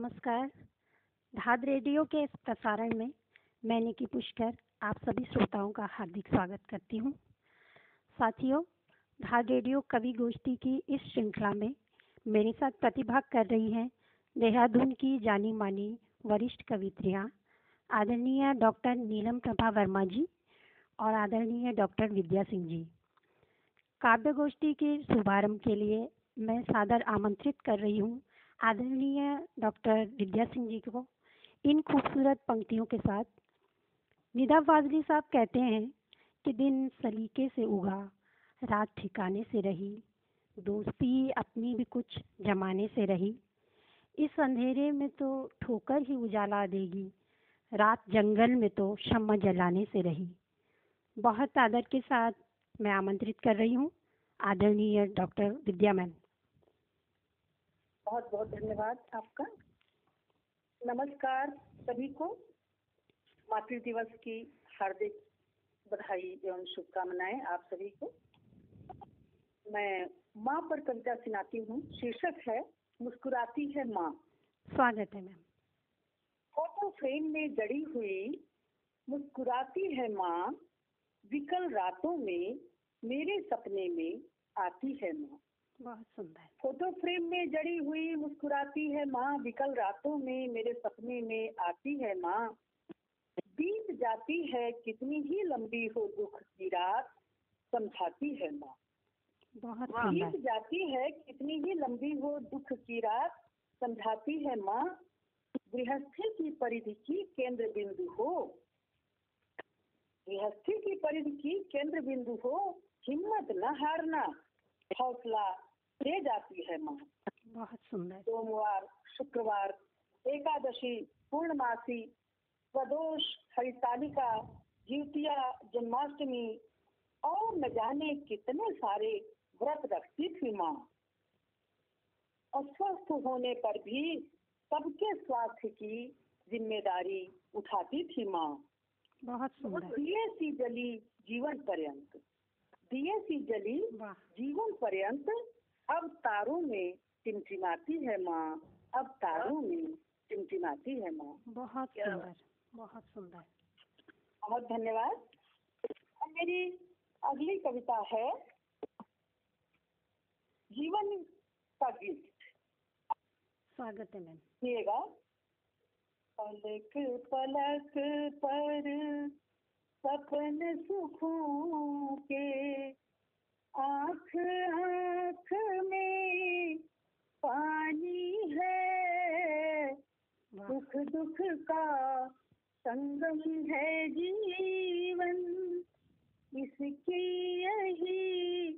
नमस्कार। धाद रेडियो के इस प्रसारण में मैं निकी पुष्कर आप सभी श्रोताओं का हार्दिक स्वागत करती हूँ। साथियों, धाद रेडियो कवि गोष्ठी की इस श्रृंखला में मेरे साथ प्रतिभाग कर रही हैं देहरादून की जानी मानी वरिष्ठ कवित्रियाँ, आदरणीय डॉक्टर नीलम प्रभा वर्मा जी और आदरणीय डॉक्टर विद्या सिंह जी। काव्य गोष्ठी के शुभारंभ के लिए मैं सादर आमंत्रित कर रही हूँ आदरणीय डॉक्टर विद्या सिंह जी को इन खूबसूरत पंक्तियों के साथ निदा फाजली साहब कहते हैं कि दिन सलीके से उगा, रात ठिकाने से रही, दोस्ती अपनी भी कुछ जमाने से रही। इस अंधेरे में तो ठोकर ही उजाला देगी, रात जंगल में तो शम्मा जलाने से रही। बहुत आदर के साथ मैं आमंत्रित कर रही हूँ, आदरणीय डॉक्टर विद्या मैम। बहुत बहुत धन्यवाद आपका। नमस्कार सभी को। मातृ दिवस की हार्दिक बधाई एवं शुभकामनाएँ आप सभी को। मैं माँ पर कविता सुनाती हूँ। शीर्षक है मुस्कुराती है माँ। स्वागत है मैम। फ़ोटो फ्रेम में जड़ी हुई मुस्कुराती है माँ विकल रातों में मेरे सपने में आती है माँ। बहुत सुंदर। फ़ोटो फ्रेम में जड़ी हुई मुस्कुराती है माँ विकल रातों में मेरे सपने में आती है माँ। बीत जाती है कितनी ही लंबी हो दुख की रात समझाती है माँ। बहुत बीत जाती है कितनी ही लंबी हो दुख की रात समझाती है माँ गृहस्थी की परिधि की केंद्र बिंदु हो। गृहस्थी की परिधि की केंद्र बिंदु हो हिम्मत न हारना हौसला दे जाती है माँ। बहुत सुंदर। सोमवार शुक्रवार एकादशी पूर्णमासी प्रदोष हरितालिका जीवतिया जन्माष्टमी और न जाने कितने सारे व्रत रखती थी माँ। अस्वस्थ होने पर भी सबके स्वास्थ्य की ज़िम्मेदारी उठाती थी माँ। बहुत सुंदर। दिए सी जली जीवन पर्यंत दिए सी जली जीवन पर्यंत अब तारों में टिमटिमाती है माँ। अब तारों में टिमटिमाती है माँ। बहुत सुंदर बहुत सुंदर। बहुत धन्यवाद। मेरी अगली कविता है जीवन का गिफ्ट स्वागत है मैम। सुनिएगा। पलक पलक पर सपन सुखों के आँख आँख में पानी है। दुख दुख का संगम है जीवन। इसकी यही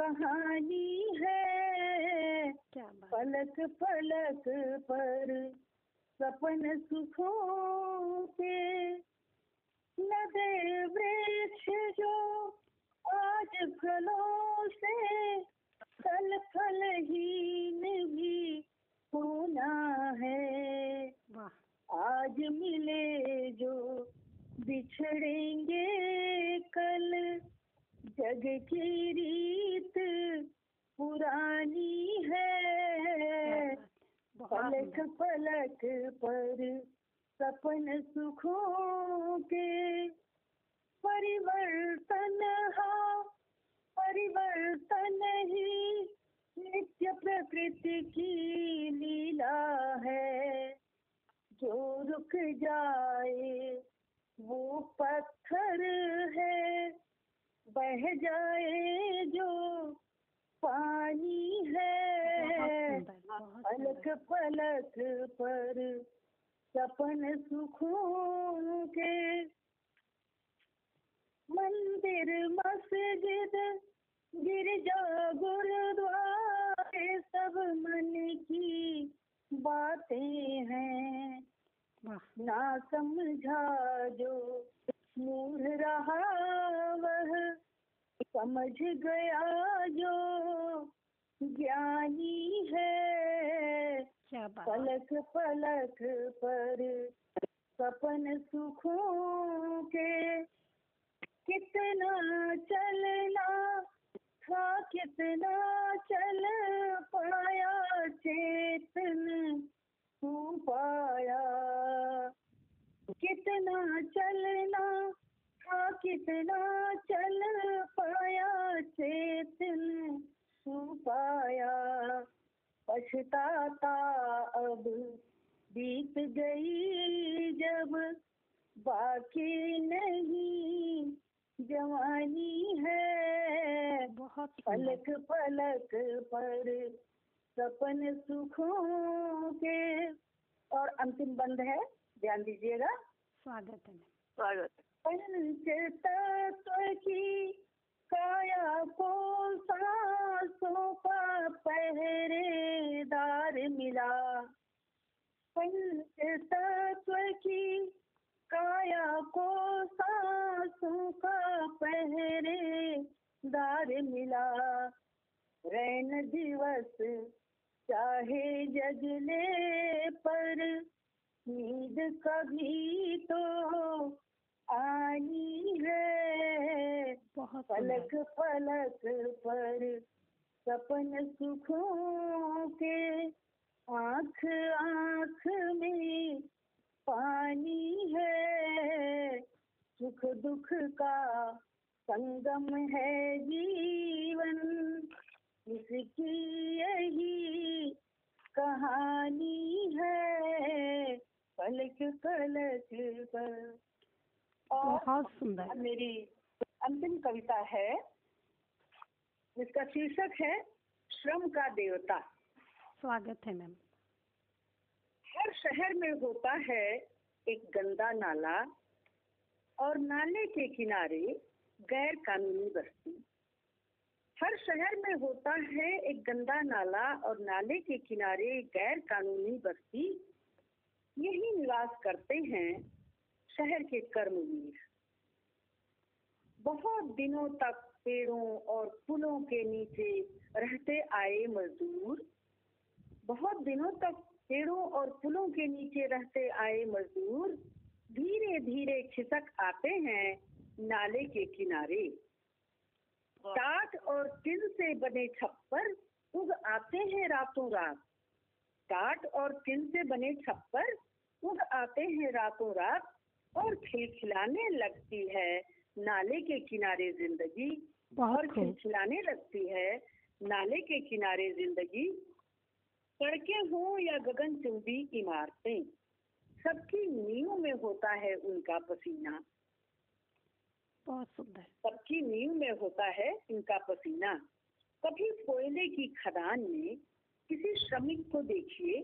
कहानी है। क्या पलक पलक पर सपन सुखों के लगे वृक्ष जो आज फलों से फल फलहीन भी होना है। आज मिले जो बिछड़ेंगे कल जग की रीत पुरानी है। पलक पलक पर सपन सुखों के परिवर्तन हा। परिवर्तन ही नित्य प्रकृति की लीला है। जो रुक जाए वो पत्थर है। बह जाए जो पानी है। पलक पलक पर सपन सुखों के मंदिर मस्जिद गिरजा गुरुद्वारे सब मन की बातें हैं। ना समझा जो मूढ़ रहा वह समझ गया जो ज्ञानी है। पलक पलक पर सपन सुखों के कितना चलना था, कितना चल पाया, चेतन तू पाया। कितना चलना था, कितना चल पाया, चेतन तू पाया। पछताता अब बीत गई जब बाकी नहीं जवानी है। बहुत पलक पलक पर सपन सुखों के। और अंतिम बंद है ध्यान दीजिएगा। स्वागत है। स्वागत। पंच तत्व की काया को सांसों का पहरेदार मिला। पंच तत्व की काया को सांसों मिला। रैन दिवस चाहे जगले पर नींद कभी तो आनी है। पलक पलक पर सपन सुखों के आँख आँख में पानी है। सुख दुख का संगम है जीवन इसकी यही कहानी है। पलक पलक पर। और बहुत सुंदर। मेरी अंतिम कविता है जिसका शीर्षक है श्रम का देवता। स्वागत है मैम। हर शहर में होता है एक गंदा नाला और नाले के किनारे गैर कानूनी बस्ती हर शहर में होता है एक गंदा नाला और नाले के किनारे गैर कानूनी बस्ती। यही निवास करते हैं शहर के कर्मवीर। बहुत दिनों तक पेड़ों और पुलों के नीचे रहते आए मजदूर। बहुत दिनों तक पेड़ों और पुलों के नीचे रहते आए मजदूर धीरे धीरे खिसक आते हैं नाले के किनारे। टाट और टिन से बने छप्पर उग आते हैं रातों रात। टाट और टिन से बने छप्पर उग आते हैं रातों रात और खिलखिलाने लगती है। नाले के किनारे ज़िंदगी और खिलखिलाने लगती है। नाले के किनारे ज़िंदगी सड़कें हों या गगनचुंबी इमारतें सबकी नींव में होता है उनका पसीना। बहुत सुंदर। सबकी नींव में होता है इनका पसीना। कभी कोयले की खदान में किसी श्रमिक को देखिए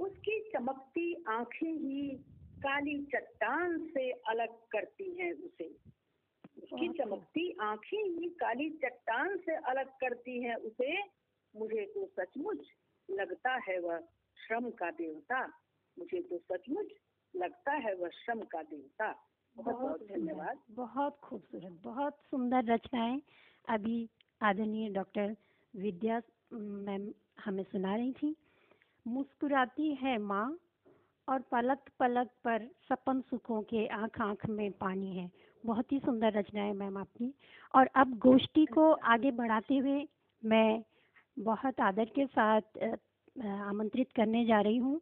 उसकी चमकती आँखें ही काली चट्टान से अलग करती हैं उसे। उसकी चमकती आँखें ही काली चट्टान से अलग करती हैं उसे। मुझे तो सचमुच लगता है वह श्रम का देवता। मुझे तो सचमुच लगता है वह श्रम का देवता। बहुत धन्यवाद। बहुत खूबसूरत बहुत सुंदर रचनाएँ अभी आदरणीय डॉक्टर विद्या मैम हमें सुना रही थी। मुस्कुराती है माँ और पलक पलक पर सपन सुखों के आँख आँख में पानी है। बहुत ही सुंदर रचनाएँ मैम आपकी। और अब गोष्ठी को आगे बढ़ाते हुए मैं बहुत आदर के साथ आमंत्रित करने जा रही हूँ।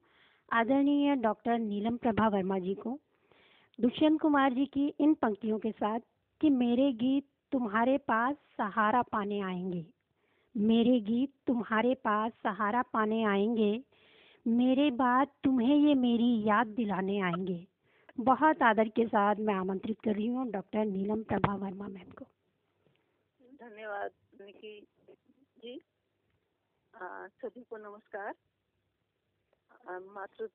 आदरणीय डॉक्टर नीलम प्रभा वर्मा जी को। दुष्यंत कुमार जी की इन पंक्तियों के साथ कि मेरे गीत तुम्हारे पास सहारा पाने आएँगे। मेरे गीत तुम्हारे पास सहारा पाने आएँगे। मेरे बाद तुम्हें ये मेरी याद दिलाने आएँगे। बहुत आदर के साथ मैं आमंत्रित कर रही हूँ डॉक्टर नीलम प्रभा वर्मा मैम को। धन्यवाद निकी जी। सभी को नमस्कार। मातृ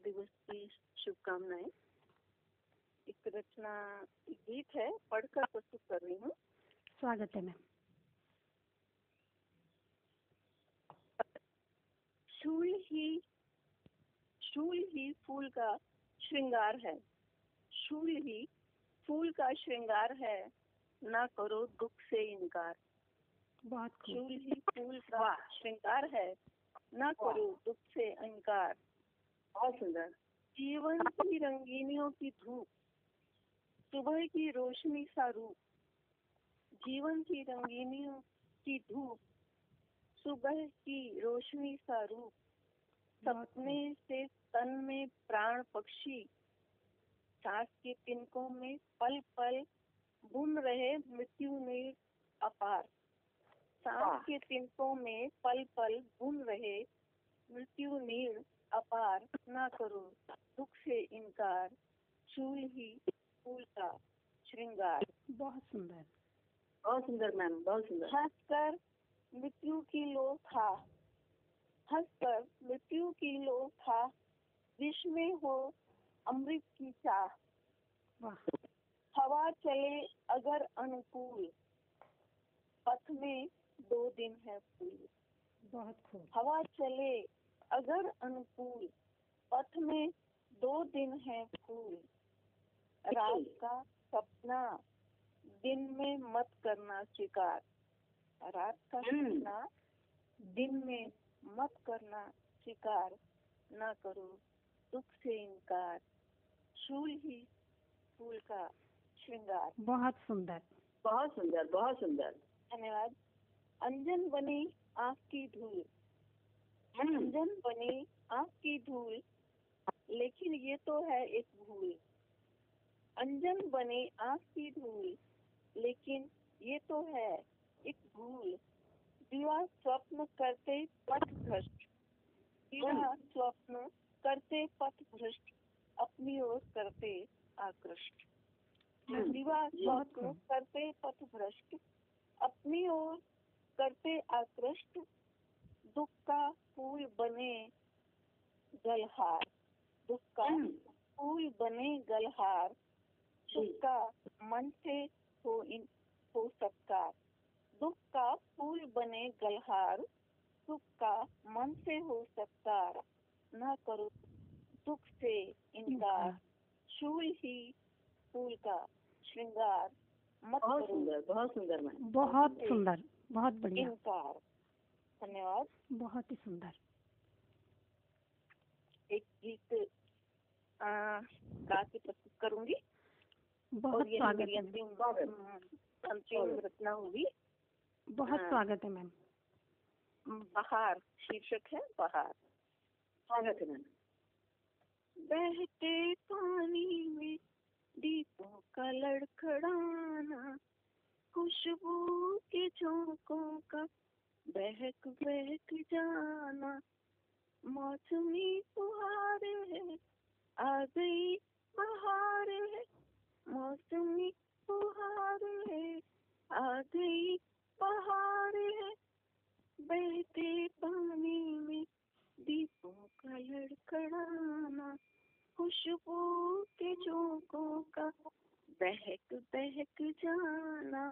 दिवस की शुभकामनाएँ। एक रचना एक गीत है पढ़कर प्रस्तुत कर रही हूँ। स्वागत है मैम। शूल ही शूल ही फूल का श्रृंगार है। शूल ही फूल का श्रृंगार है ना करो दुख से इनकार। बहुत शूल ही फूल का श्रृंगार है ना करो दुख से अहंकार बहुत सुंदर। जीवन की रंगीनियों की धूप सुबह की रोशनी सा रूप जीवन की रंगीनियों की धूप सुबह की रोशनी सा रूप सपने से तन में प्राण पक्षी सांस के तिनकों में पल पल बुन रहे मृत्यु ने अपार। सांस के तिनकों में पल पल बुन रहे मृत्यु नीड़ अपार ना करो दुख से इनकार चूल ही फूल का श्रृंगार। बहुत सुंदर। बहुत सुंदर मैम बहुत सुंदर। हंसकर मृत्यु की लो था। हंसकर मृत्यु की लो था। विष में हो अमृत की चाह। हवा चले अगर अनुकूल पथ में दो दिन है फूल। बहुत खूब। हवा चले अगर अनुकूल पथ में दो दिन है फूल। रात का सपना दिन में मत करना स्वीकार। रात का हम्म। सपना दिन में मत करना स्वीकार ना करो दुख से इनकार शूल ही फूल का श्रृंगार। बहुत सुंदर। बहुत सुंदर बहुत सुंदर। धन्यवाद। अंजन बनी आँख की धूल। हम्म, अंजन बनी आँख की धूल लेकिन ये तो है एक भूल। अंजन बने आँख की धूल। लेकिन ये तो है एक भूल दिवा स्वप्न करते पथ भ्रष्ट। दिवा स्वप्न करते पथ भ्रष्ट। अपनी ओर करते आकृष्ट। हम्म, दिवा स्वप्न करते पथ भ्रष्ट। अपनी ओर करते आकृष्ट। दुख का फूल बने गलहार। दुख का हम्म, फूल बने गलहार। सुख का मन से हो इन हो सत्कार दुख का फूल बने गलहार सुख का मन से हो सत्कार न करो दुख से इनकार। शूल ही फूल का श्रृंगार। मत बहुत सुंदर बहुत सुंदर मैम बहुत सुंदर बहुत बढ़िया। इनकार। धन्यवाद। बहुत ही सुंदर। एक गीत आ, गा के प्रस्तुत करूँगी। बहुत स्वागत है अंतिम। रचना होगी। बहुत हाँ। स्वागत है मैम। बहार शीर्षक है बहार। स्वागत है मैम। बहते पानी में दीपों का लड़खड़ाना खुशबू के झोंकों का बहक बहक जाना। मौसमी फुहार है आ गई बहार है। मौसमी फुहार है आ गई बहार है। बहते पानी में दीपों का लड़खड़ाना खुशबू के झोंकों का बहक बहक जाना।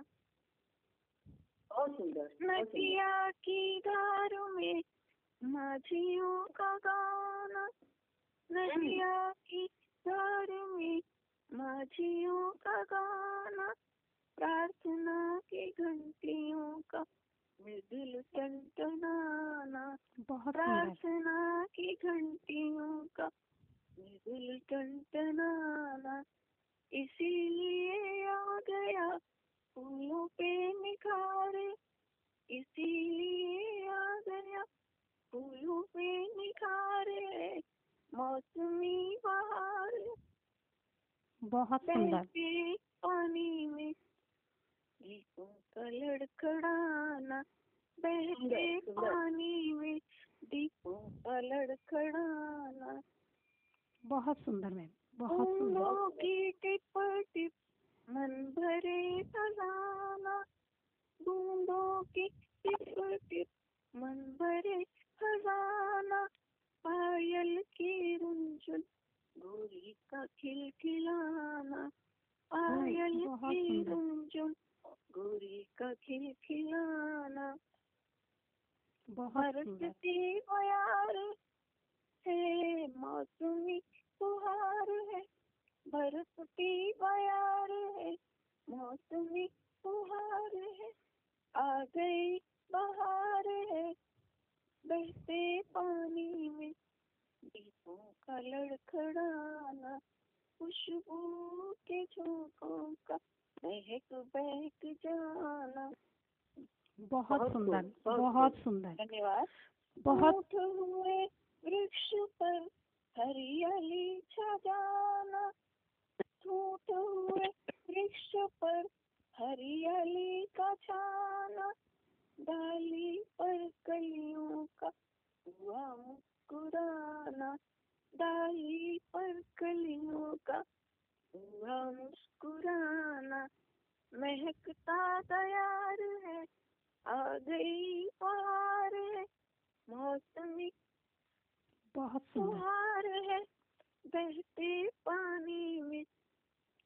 बहुत सुंदर नदिया की धार में माझियों का गाना नदिया की धार में माझियों का गाना प्रार्थना की घंटियों का मृदुल टनटनाना बहुत प्रार्थना की घंटियों का मृदुल टनटनाना। इसीलिए आ गया फूलों पे निखार। इसीलिए आ गया फूलों पे निखार मौसमी बहार। बहुत सुंदर। पानी में दीपों का लड़खड़ाना बहते। पानी में दीपों का लड़खड़ाना। बहुत सुंदर मैम बहुत सुंदर। की टिप टिप मन भरे खजाना। बूंदों की टिप टिप मन भरे खजाना। पायल की रुंझुन गोरी का खिलखिलाना पायल की। रुंझुन गोरी का खिलखिलाना। बरसती बयार है मौसमी फुहार है। बरसती बयार है मौसमी फुहार है। आ गई बहार है बहते पानी में दीपों का लड़खड़ाना खुशबू के झोंकों का बहक बहक जाना। बहुत सुंदर बहुत बहुत सुंदर। धन्यवाद। बहुत हुए वृक्ष पर हरियाली छा जाना। टूट हुए वृक्ष पर हरियाली का छाना। डाली पर कलियों का हुआ मुस्कुराना डाली पर कलियों का हुआ मुस्कुराना। महकता तैयार है आ गई पार है मौसमी बहुत सुंदर। फुहार है बहते पानी में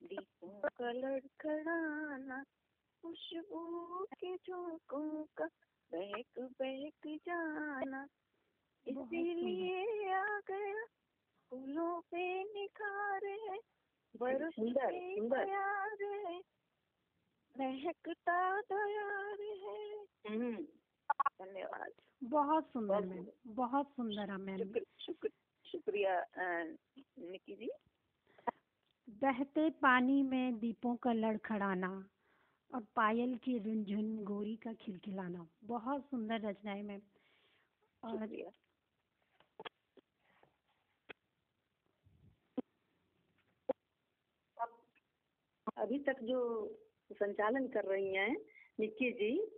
दीपों का लड़खड़ाना खुशबू के झोंकों का बहक बहक जाना। इसीलिए आ गया फूलों पे निखार है बरस। प्यार है महकता तैयार है। हम्म, धन्यवाद। बहुत सुंदर मैम बहुत सुंदर मैम। शुक्र शुक्र शुक्रिया निकी जी। बहते पानी में दीपों का लड़खड़ाना और पायल की रुनझुन गोरी का खिलखिलाना। बहुत सुंदर रचना है मैम। और अभी तक जो संचालन कर रही हैं निक्की जी,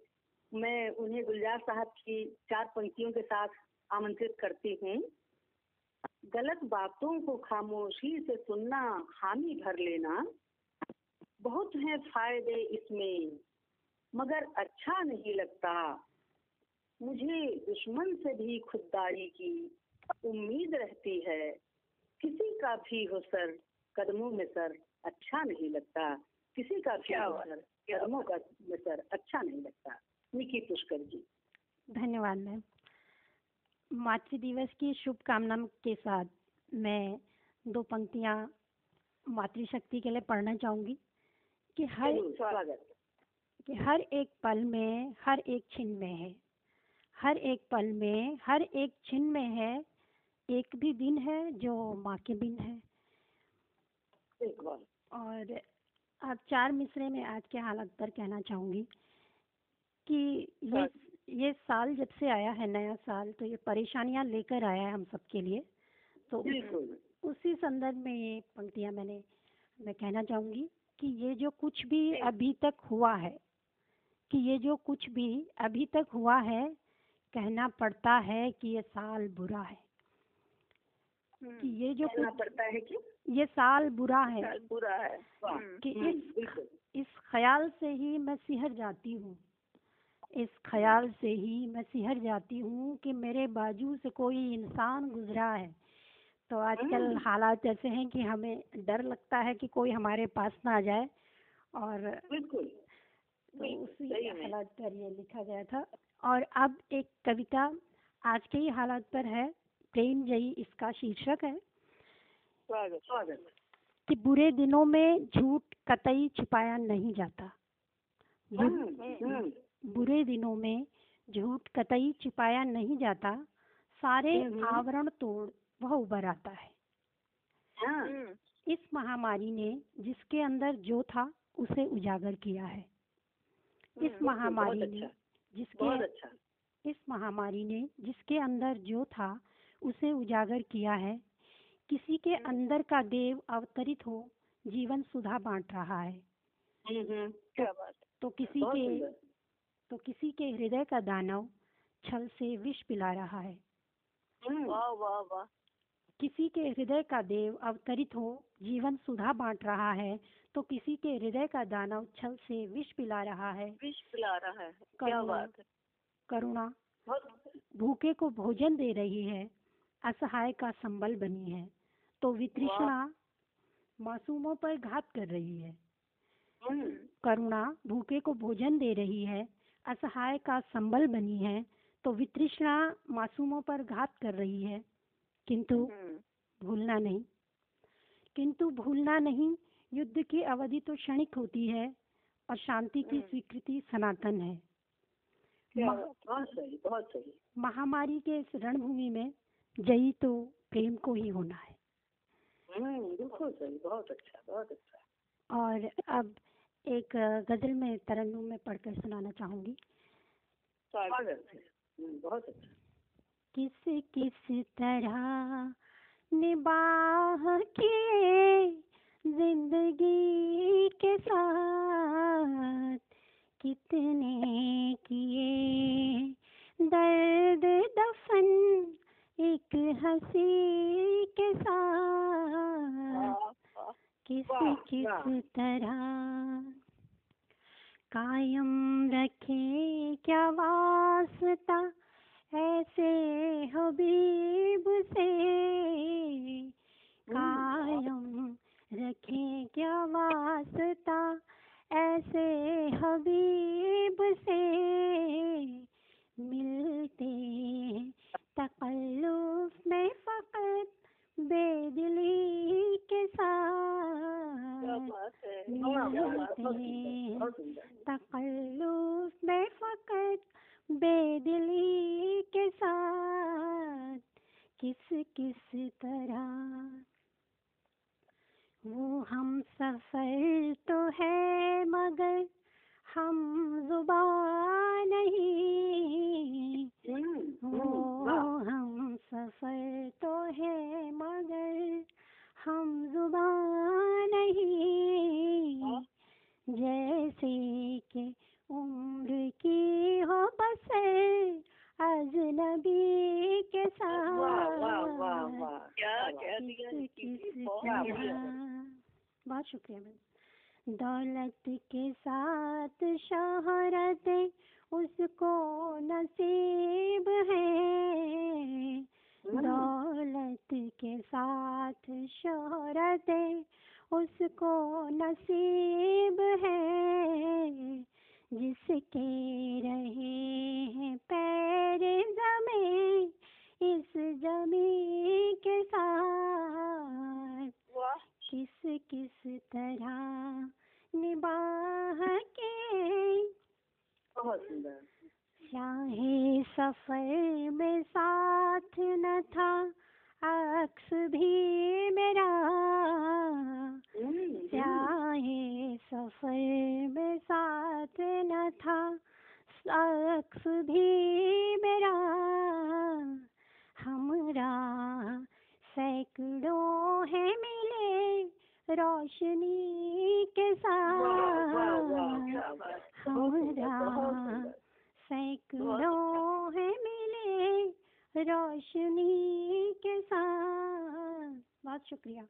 मैं उन्हें गुलजार साहब की चार पंक्तियों के साथ आमंत्रित करती हूँ। गलत बातों को खामोशी से सुनना, हामी भर लेना, बहुत हैं फ़ायदे इसमें, मगर अच्छा नहीं लगता। मुझे दुश्मन से भी खुददारी की उम्मीद रहती है, किसी का भी हो सर, कदमों में सर। अच्छा नहीं लगता। किसी का क्या सर क्या का सर अच्छा नहीं लगता। निकी पुष्कर जी। धन्यवाद मैम। मातृ दिवस की शुभकामना के साथ मैं दो पंक्तियाँ मातृशक्ति के लिए पढ़ना चाहूँगी कि हर स्वागत। कि हर एक पल में हर एक छिन में है। हर एक पल में हर एक छिन में है एक भी दिन है जो माँ के बिन है। एक बार। और आप चार मिसरे में आज के हालत पर कहना चाहूँगी कि ये ये साल जब से आया है नया साल तो ये परेशानियाँ लेकर आया है हम सबके लिए। तो उसी संदर्भ में ये पंक्तियाँ मैंने मैं कहना चाहूँगी कि ये जो कुछ भी अभी तक हुआ है कि ये जो कुछ भी अभी तक हुआ है कहना पड़ता है कि ये साल बुरा है। कि ये जो कहना कुछ पड़ता है कि ये साल बुरा है साल बुरा है हम्म, कि हम्म, इस इस ख्याल से ही मैं सिहर जाती हूँ। इस ख्याल से ही मैं सिहर जाती हूँ कि मेरे बाजू से कोई इंसान गुजरा है। तो आजकल हम्म। हालात ऐसे हैं कि हमें डर लगता है कि कोई हमारे पास ना आ जाए और बिल्कुल तो उसी हालात पर ये लिखा गया था। और अब एक कविता आज के ही हालात पर है। प्रेम जयी इसका शीर्षक है। स्वागत। स्वागत। कि बुरे दिनों में झूठ कतई छुपाया नहीं जाता। बुर- हम्म, हम्म, बुरे दिनों में झूठ कतई छिपाया नहीं जाता। सारे हम्म। आवरण तोड़ वह उभर आता है। हाँ, हम्म, इस महामारी ने जिसके अंदर जो था उसे उजागर किया है। इस महामारी ने अच्छा जिसके अच्छा। इस महामारी ने जिसके अंदर जो था उसे उजागर किया है। किसी के अंदर का देव अवतरित हो जीवन सुधा बांट रहा है। हम्म, हम्म, क्या बात तो किसी के तो किसी के हृदय का दानव छल से विष पिला रहा है। हम्म, वाह वाह वाह। किसी के हृदय का देव अवतरित हो जीवन सुधा बांट रहा है। तो किसी के हृदय का दानव छल से विष पिला रहा है। विष पिला रहा है। क्या बात है। करुणा भूखे को भोजन दे रही है। असहाय का संबल बनी है। तो वितृष्णा मासूमों पर घात कर रही है। हम्म, करुणा भूखे को भोजन दे रही है। असहाय का संबल बनी है। तो वितृष्णा मासूमों पर घात कर रही है। किंतु हम्म, भूलना नहीं। किंतु भूलना नहीं युद्ध की अवधि तो क्षणिक होती है और शांति की हम्म। स्वीकृति सनातन है। बहुत सही बहुत सही। महामारी के इस रणभूमि में जयी तो प्रेम को ही होना है। हम्म, बिल्कुल सही बहुत अच्छा बहुत अच्छा। और अब एक गज़ल में तरन्नुम में पढ़कर सुनाना चाहूँगी। हम्म, बहुत अच्छा। किस किस तरह निबाह किए ज़िंदगी के साथ कितने किए दर्द दफन एक हँसी के साथ किस किस तरह कायम रखे क्या वास्ता ऐसे हबीब से कायम रखे क्या वास्ता ऐसे हबीब से मिलते तकल्लुफ में फकत बेदिली के साथ। मिलते तकल्लुफ में फकत बेदिली के साथ। किस किस तरह वो हम सफ़र तो है मगर हम जुबा नहीं। किसी तरह बहुत शुक्रिया मैम। दौलत के साथ शहरत उसको नसीब है। दौलत के साथ शहरत उसको नसीब है। जिसके रहे हैं पैर जमे किस तरह निबाह के? बहुत सुंदर। चाहे सफ़र में साथ न था अक्स भी मेरा। चाहे सफ़र में साथ न था अक्स भी मेरा। हमरा सैकड़ों है मिले रोशनी के साथ हमरा सैकड़ों है मिले रोशनी के साथ। बहुत शुक्रिया।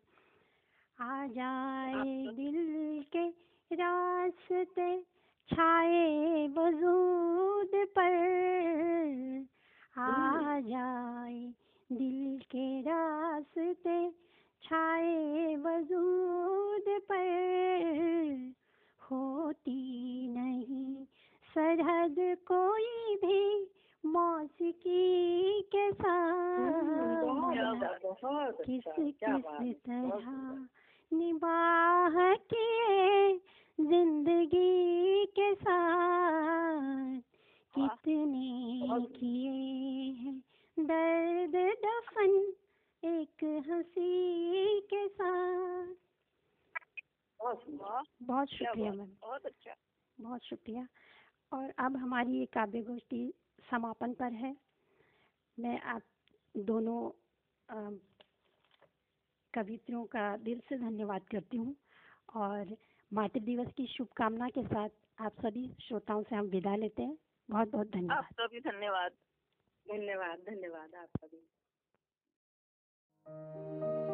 आ जाए दिल के रास्ते छाए वजूद पर। आ जाए दिल के रास्ते छाए वजूद पर होती नहीं सरहद कोई भी मौसीकी के साथ किस अच्छा किस बहुत तरह। निबाह किए ज़िंदगी के साथ कितने किए हैं दर्द दफन एक हँसी के साथ। बहुत शुक्रिया मैम। बहुत अच्छा। बहुत शुक्रिया। और अब हमारी ये काव्य गोष्ठी समापन पर है। मैं आप दोनों कवित्रियों का दिल से धन्यवाद करती हूँ। और मातृ दिवस की शुभकामना के साथ आप सभी श्रोताओं से हम विदा लेते हैं। बहुत बहुत धन्यवाद। आपका भी धन्यवाद। धन्यवाद धन्यवाद आप सभी। Thank you.